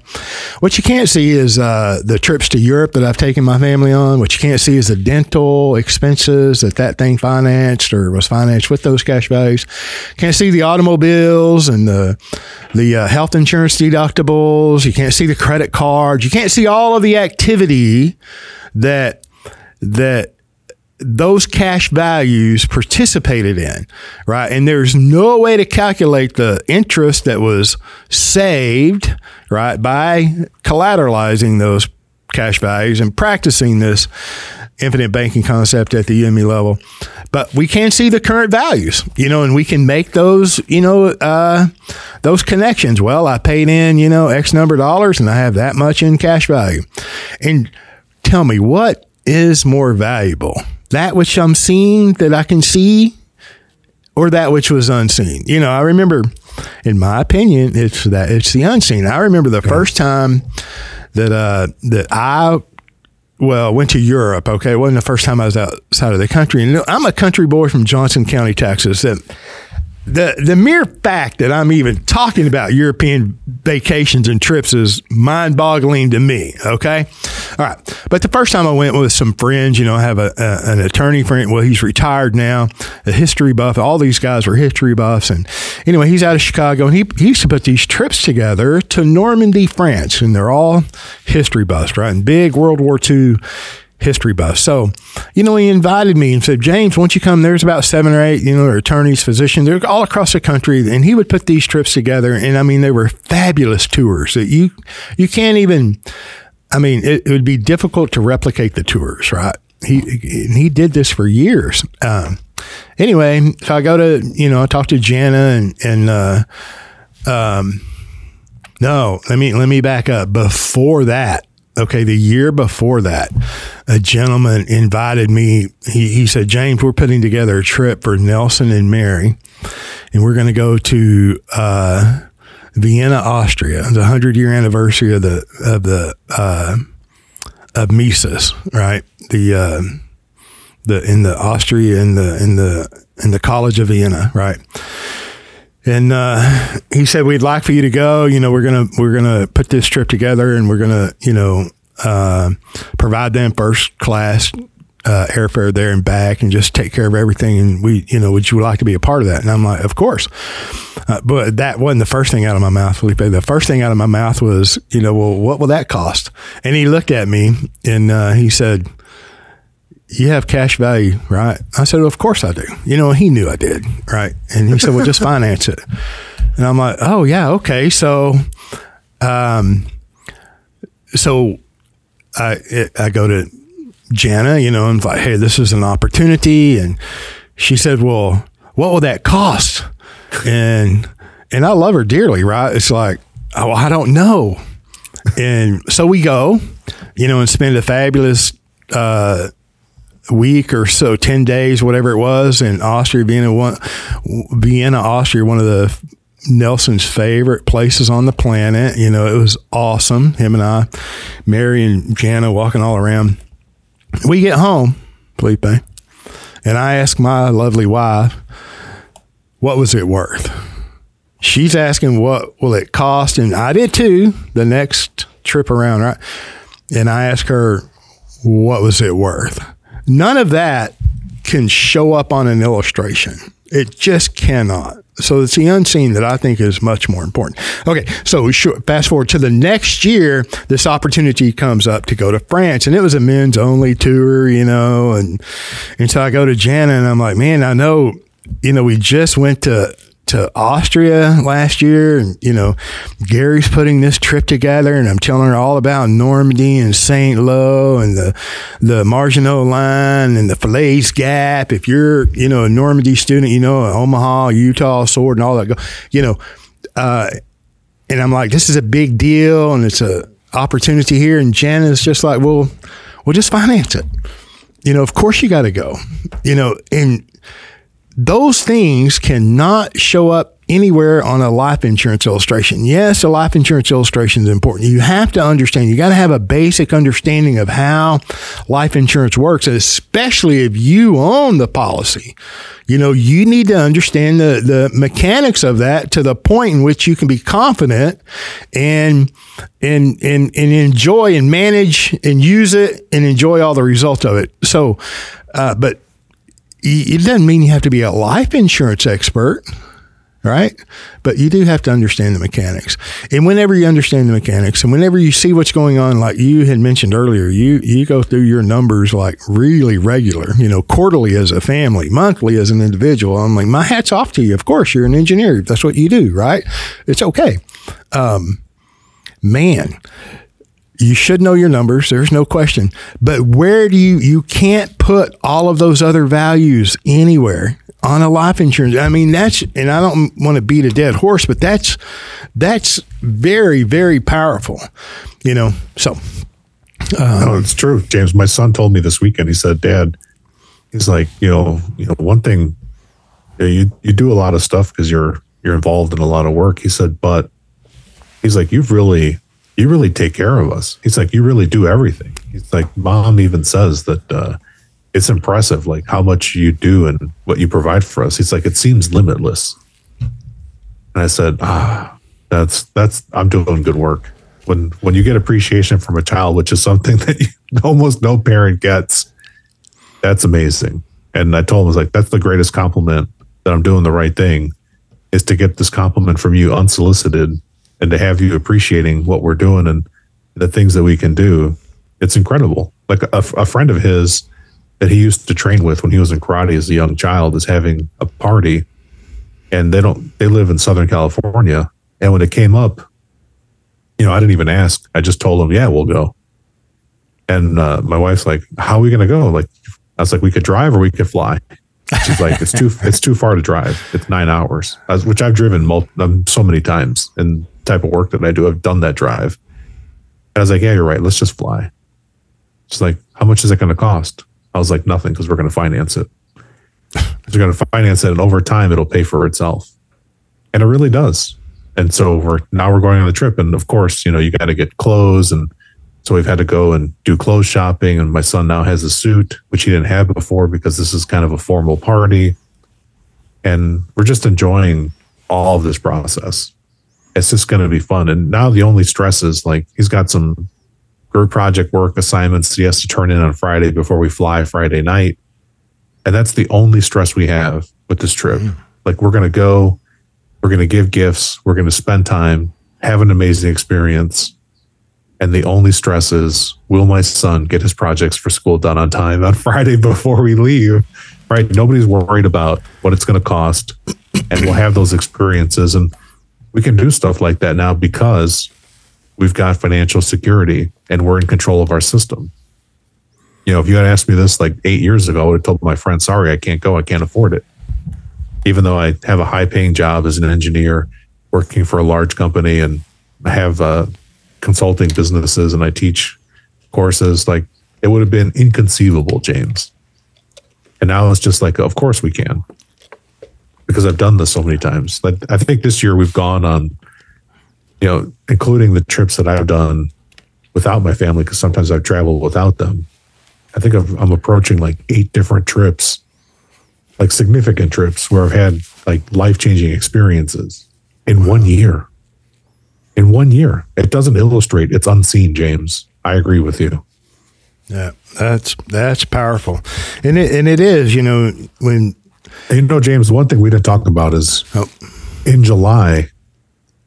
What you can't see is uh, the trips to Europe that I've taken my family on. What you can't see is the dental expenses that that thing financed or was financed with those cash values. Can't see the automobiles and the the uh, health insurance deductibles. You can't see the credit cards. You can't see all of the activity that that those cash values participated in, right? And there's no way to calculate the interest that was saved, right, by collateralizing those cash values and practicing this infinite banking concept at the UME level. But we can see the current values, you know, and we can make those, you know, uh, those connections. Well, I paid in, you know, X number of dollars and I have that much in cash value. And tell me what is more valuable? That which I'm seeing that I can see or that which was unseen. You know, I remember in my opinion, it's that it's the unseen. I remember the okay. first time that uh that I well, went to Europe. Okay, it wasn't the first time I was outside of the country. And I'm a country boy from Johnson County, Texas. And the the mere fact that I'm even talking about European vacations and trips is mind boggling to me. Okay, all right. But the first time I went with some friends, you know, I have a, a, an attorney friend. Well, he's retired now, a history buff. All these guys were history buffs, and anyway, he's out of Chicago, and he, he used to put these trips together to Normandy, France, and they're all history buffs, right? And big World War II history buff. So, you know, he invited me and said, James, won't you come? There's about seven or eight, you know, attorneys, physicians, they're all across the country. And he would put these trips together. And I mean, they were fabulous tours that you, you can't even, I mean, it, it would be difficult to replicate the tours, right? He, he did this for years. Um, anyway, so I go to, you know, I talk to Jana and, and, uh, um, no, let me, let me back up. Before that, Okay, the year before that, a gentleman invited me. He, he said, James, we're putting together a trip for Nelson and Mary, and we're going to go to uh, Vienna, Austria, the hundred year anniversary of the of the uh, of Mises, right? The uh, the in the Austria in the in the in the College of Vienna, right? And uh, he said we'd like for you to go. You know, we're gonna we're gonna put this trip together, and we're gonna you know uh, provide them first class uh, airfare there and back, and just take care of everything. And we, you know, would you like to be a part of that? And I'm like, of course. Uh, but that wasn't the first thing out of my mouth, Felipe. The first thing out of my mouth was, you know, well, what will that cost? And he looked at me and uh, he said you have cash value, right? I said, well, of course I do. You know, he knew I did, right? And he said, well, just finance it. And I'm like, oh yeah, okay. So, um, so I it, I go to Jana, you know, and like, hey, this is an opportunity, and she said, well, what will that cost? And and I love her dearly, right? It's like, oh, I don't know. And so we go, you know, and spend a fabulous uh, week or so, 10 days, whatever it was, in Austria, Vienna, one, Vienna, Austria, one of the Nelson's favorite places on the planet. You know, it was awesome. Him and I, Mary and Jana walking all around. We get home, Felipe, and I ask my lovely wife, what was it worth? She's asking what will it cost, and I did too. The next trip around, right? And I asked her, what was it worth? None of that can show up on an illustration. It just cannot. So it's the unseen that I think is much more important. Okay, so fast forward to the next year, this opportunity comes up to go to France, and it was a men's only tour, you know, and and so I go to Jana, and I'm like, man, I know, you know, we just went to to Austria last year, and you know, Gary's putting this trip together, and I'm telling her all about Normandy and Saint Lo and the the Maginot Line and the Falaise Gap. If you're you know a Normandy student, you know Omaha, Utah sword, and all that. Go, you know, uh, and I'm like, this is a big deal, and it's a opportunity here. And Jana's just like, well, we'll just finance it. You know, of course you got to go. You know, and those things cannot show up anywhere on a life insurance illustration. Yes, a life insurance illustration is important. You have to understand, you got to have a basic understanding of how life insurance works, especially if you own the policy. You know, you need to understand the, the mechanics of that to the point in which you can be confident and, and, and, and enjoy and manage and use it and enjoy all the results of it. So, uh, but it doesn't mean you have to be a life insurance expert right? But you do have to understand the mechanics. And whenever you understand the mechanics and whenever you see what's going on, like you had mentioned earlier, you, you go through your numbers like really regular, you know, quarterly as a family, monthly as an individual. I'm like, my hat's off to you. Of course, you're an engineer. That's what you do, right? It's okay. Um, man, you should know your numbers there's no question but where do you you can't put all of those other values anywhere on a life insurance. I mean, that's, and I don't want to beat a dead horse, but that's, that's very, very powerful, you know? So, um, no, it's true. James, my son told me this weekend, he said, dad, he's like, you know, you know, one thing you, know, you, you do a lot of stuff because you're, you're involved in a lot of work. He said, but he's like, you've really, you really take care of us. He's like, you really do everything. He's like, mom even says that, uh, it's impressive like how much you do and what you provide for us. He's like, it seems limitless. And I said, ah, that's that's I'm doing good work. When when you get appreciation from a child, which is something that you, almost no parent gets, that's amazing. And I told him I was like, that's the greatest compliment that I'm doing the right thing, is to get this compliment from you unsolicited and to have you appreciating what we're doing and the things that we can do. It's incredible. Like a, a friend of his that he used to train with when he was in karate as a young child is having a party and they don't they live in southern california and when it came up you know i didn't even ask. I just told him yeah we'll go. And uh, my wife's like how are we going to go? Like i was like we could drive or we could fly. She's like it's too it's too far to drive. It's nine hours. Was, which i've driven mul- um, so many times and type of work that i do i've done that drive and i was like yeah you're right let's just fly she's like how much is it going to cost I was like, nothing, because we're going to finance it. we're going to finance it, and over time, it'll pay for itself. And it really does. And so we're now we're going on the trip, and of course, you know, you got to get clothes, and so we've had to go and do clothes shopping. And my son now has a suit, which he didn't have before, because this is kind of a formal party. And we're just enjoying all of this process. It's just going to be fun. And now the only stress is like he's got some group project work assignments he has to turn in on Friday before we fly Friday night. And that's the only stress we have with this trip. Mm. Like we're going to go, we're going to give gifts, we're going to spend time, have an amazing experience. And the only stress is will my son get his projects for school done on time on Friday before we leave? Right? Nobody's worried about what it's going to cost. And we'll have those experiences. And we can do stuff like that now because we've got financial security and we're in control of our system. You know, if you had asked me this like eight years ago, I would have told my friend, sorry, I can't go. I can't afford it. Even though I have a high paying job as an engineer working for a large company and I have uh, consulting businesses and I teach courses, like it would have been inconceivable, James. And now it's just like, of course we can because I've done this so many times. Like I think this year we've gone on you know, including the trips that I've done without my family, because sometimes I've traveled without them. I think i am approaching like eight different trips, like significant trips where I've had like life changing experiences in one year. In one year, it doesn't illustrate; it's unseen. James, I agree with you. Yeah, that's that's powerful, and it and it is. You know, when you know, James, one thing we didn't talk about is oh. in July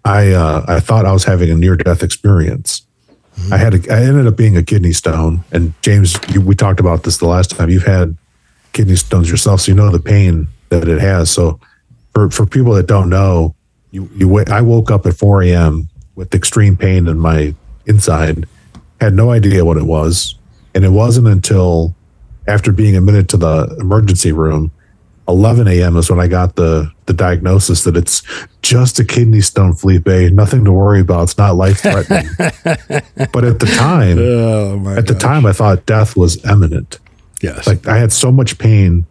I uh, I thought I was having a near death experience. Mm-hmm. I had a, I ended up being a kidney stone, and James, you, we talked about this the last time. You've had kidney stones yourself, so you know the pain that it has. So for for people that don't know, you you I woke up at 4 a.m. with extreme pain in my inside, had no idea what it was, and it wasn't until after being admitted to the emergency room 11 a.m. is when I got the the diagnosis that it's just a kidney stone, Felipe. Nothing to worry about. It's not life threatening. but at the time, oh at gosh. the time, I thought death was imminent. Yes, like I had so much pain,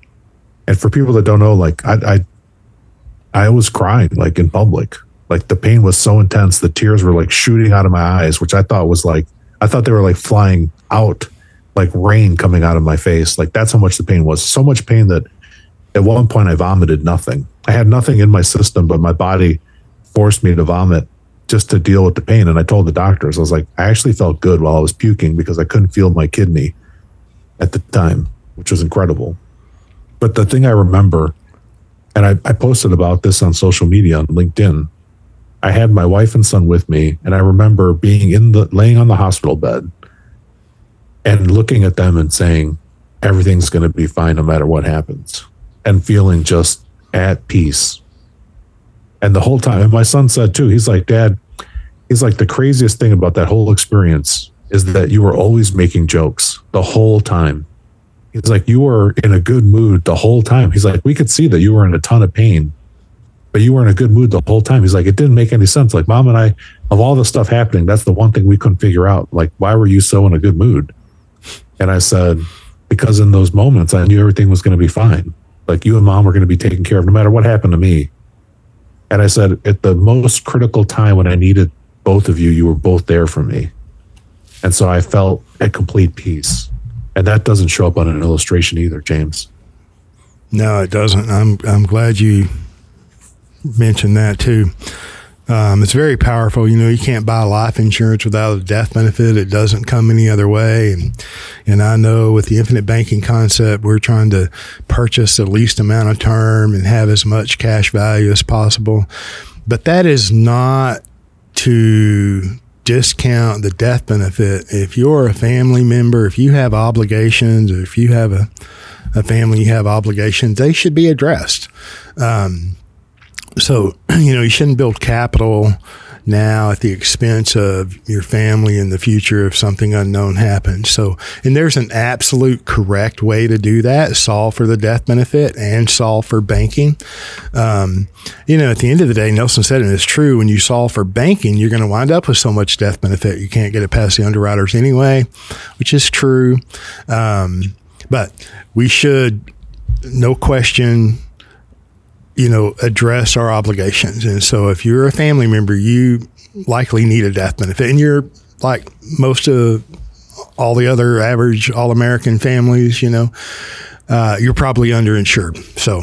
and for people that don't know, like I, I I was crying like in public. Like the pain was so intense, the tears were like shooting out of my eyes, which I thought was like I thought they were like flying out, like rain coming out of my face. Like that's how much the pain was. So much pain that at one point I vomited nothing. I had nothing in my system, but my body forced me to vomit just to deal with the pain. And I told the doctors, I was like, I actually felt good while I was puking because I couldn't feel my kidney at the time, which was incredible. But the thing I remember, and I, I posted about this on social media on LinkedIn, I had my wife and son with me, and I remember being in the laying on the hospital bed and looking at them and saying, everything's going to be fine no matter what happens, and feeling just at peace. And the whole time, and my son said too, he's like, Dad, he's like, the craziest thing about that whole experience is that you were always making jokes the whole time. He's like, you were in a good mood the whole time. He's like, we could see that you were in a ton of pain, but you were in a good mood the whole time. He's like, it didn't make any sense. Like, mom and I, of all the stuff happening, that's the one thing we couldn't figure out. Like, why were you so in a good mood? And I said, because in those moments, I knew everything was going to be fine. Like, you and mom were going to be taken care of no matter what happened to me. And I said, at the most critical time when I needed both of you, you were both there for me. And so I felt at complete peace. And that doesn't show up on an illustration either, James. No, it doesn't. I'm I'm glad you mentioned that too. Um, it's very powerful. You know, you can't buy life insurance without a death benefit. It doesn't come any other way. And, and I know with the infinite banking concept, we're trying to purchase the least amount of term and have as much cash value as possible. But that is not to discount the death benefit. If you're a family member, if you have obligations, or if you have a, a family, you have obligations, they should be addressed. Um, so, you know, you shouldn't build capital now at the expense of your family in the future if something unknown happens. So, and there's an absolute correct way to do that solve for the death benefit and solve for banking. Um, you know, at the end of the day, Nelson said, and it's true, when you solve for banking, you're going to wind up with so much death benefit you can't get it past the underwriters anyway, which is true. Um, but we should, no question, you know, address our obligations. And so if you're a family member, you likely need a death benefit. And you're like most of all the other average all American families, you know, uh, you're probably underinsured. So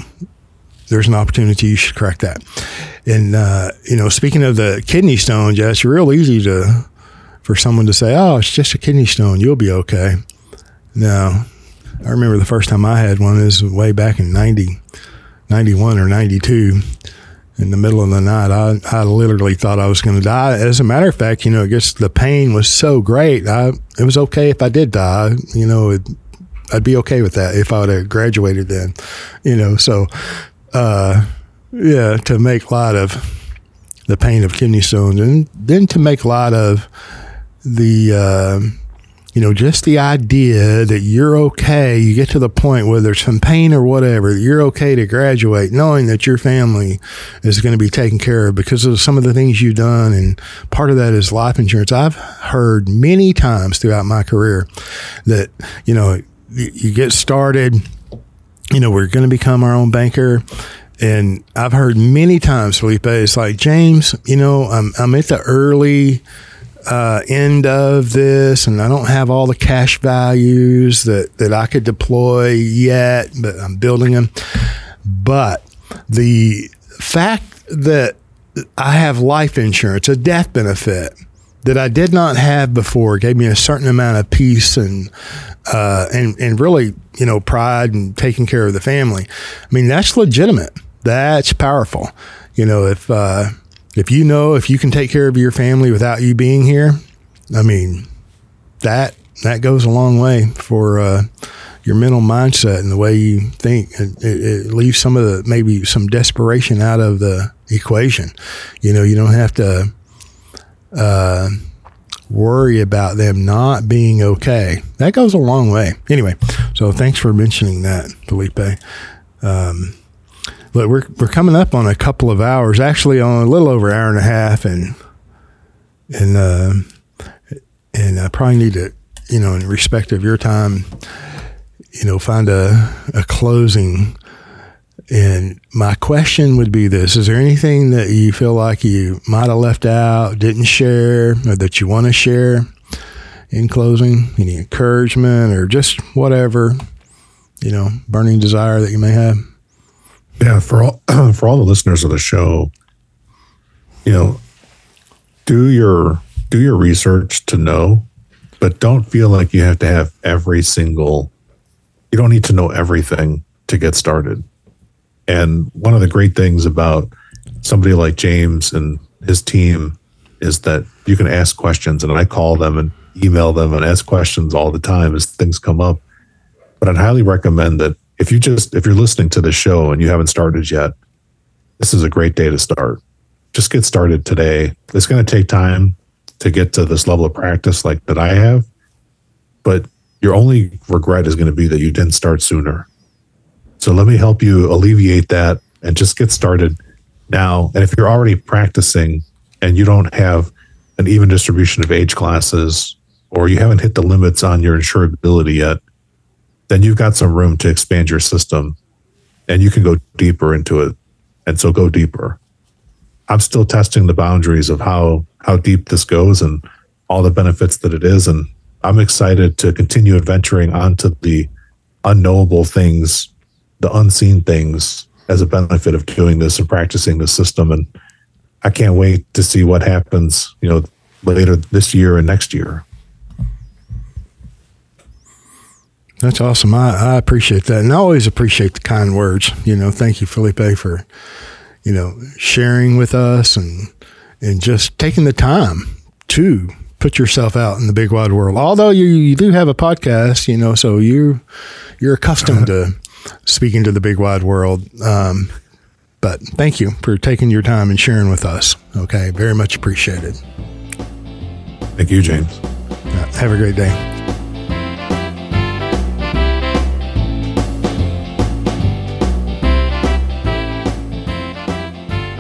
there's an opportunity you should correct that. And, uh, you know, speaking of the kidney stone, Jess, it's real easy to, for someone to say, oh, it's just a kidney stone. You'll be okay. No, I remember the first time I had one is way back in 90 91 or 92 in the middle of the night. I, I literally thought I was going to die. As a matter of fact, you know, I guess the pain was so great. I, it was okay if I did die, you know, it, I'd be okay with that if I would have graduated then, you know, so, uh, yeah, to make light of the pain of kidney stones and then to make light of the, uh, you know, just the idea that you're okay, you get to the point where there's some pain or whatever, you're okay to graduate, knowing that your family is going to be taken care of because of some of the things you've done. And part of that is life insurance. I've heard many times throughout my career that, you know, you get started, you know, we're going to become our own banker. And I've heard many times, Felipe, it's like, James, you know, I'm, I'm at the early, uh, end of this, and I don't have all the cash values that, that I could deploy yet, but I'm building them. But the fact that I have life insurance, a death benefit that I did not have before, gave me a certain amount of peace and uh, and and really, you know, pride and taking care of the family. I mean, that's legitimate. That's powerful. You know, if uh, if you know if you can take care of your family without you being here, I mean, that that goes a long way for uh, your mental mindset and the way you think. It, it, it, leaves some of the maybe some desperation out of the equation. You know, you don't have to uh, worry about them not being okay. That goes a long way. Anyway, so thanks for mentioning that, Felipe. Um, Look, we're we're coming up on a couple of hours, actually on a little over an hour and a half, and and uh, and I probably need to, you know, in respect of your time, you know, find a a closing And my question would be this Is there anything that you feel like you might have left out, didn't share, or that you want to share in closing? Any encouragement or just whatever, you know, burning desire that you may have? Yeah, for all for all the listeners of the show, you know, do your do your research to know, but don't feel like you have to have every single you don't need to know everything to get started. And one of the great things about somebody like James and his team is that you can ask questions and I call them and email them and ask questions all the time as things come up. But I'd highly recommend that if you just if you're listening to the show and you haven't started yet, this is a great day to start. Just get started today. It's going to take time to get to this level of practice like that I have, but your only regret is going to be that you didn't start sooner. So let me help you alleviate that and just get started now. And if you're already practicing and you don't have an even distribution of age classes or you haven't hit the limits on your insurability yet, then you've got some room to expand your system and you can go deeper into it. And so go deeper. I'm still testing the boundaries of how how deep this goes and all the benefits that it is. And I'm excited to continue adventuring onto the unknowable things, the unseen things as a benefit of doing this and practicing the system. And I can't wait to see what happens, you know, later this year and next year. That's awesome. I, I appreciate that. And I always appreciate the kind words. You know, thank you, Felipe, for, you know, sharing with us and and just taking the time to put yourself out in the big wide world. Although you, you do have a podcast, you know, so you you're accustomed to speaking to the big wide world. Um, but thank you for taking your time and sharing with us. Okay, very much appreciated. Thank you, James. Have a great day.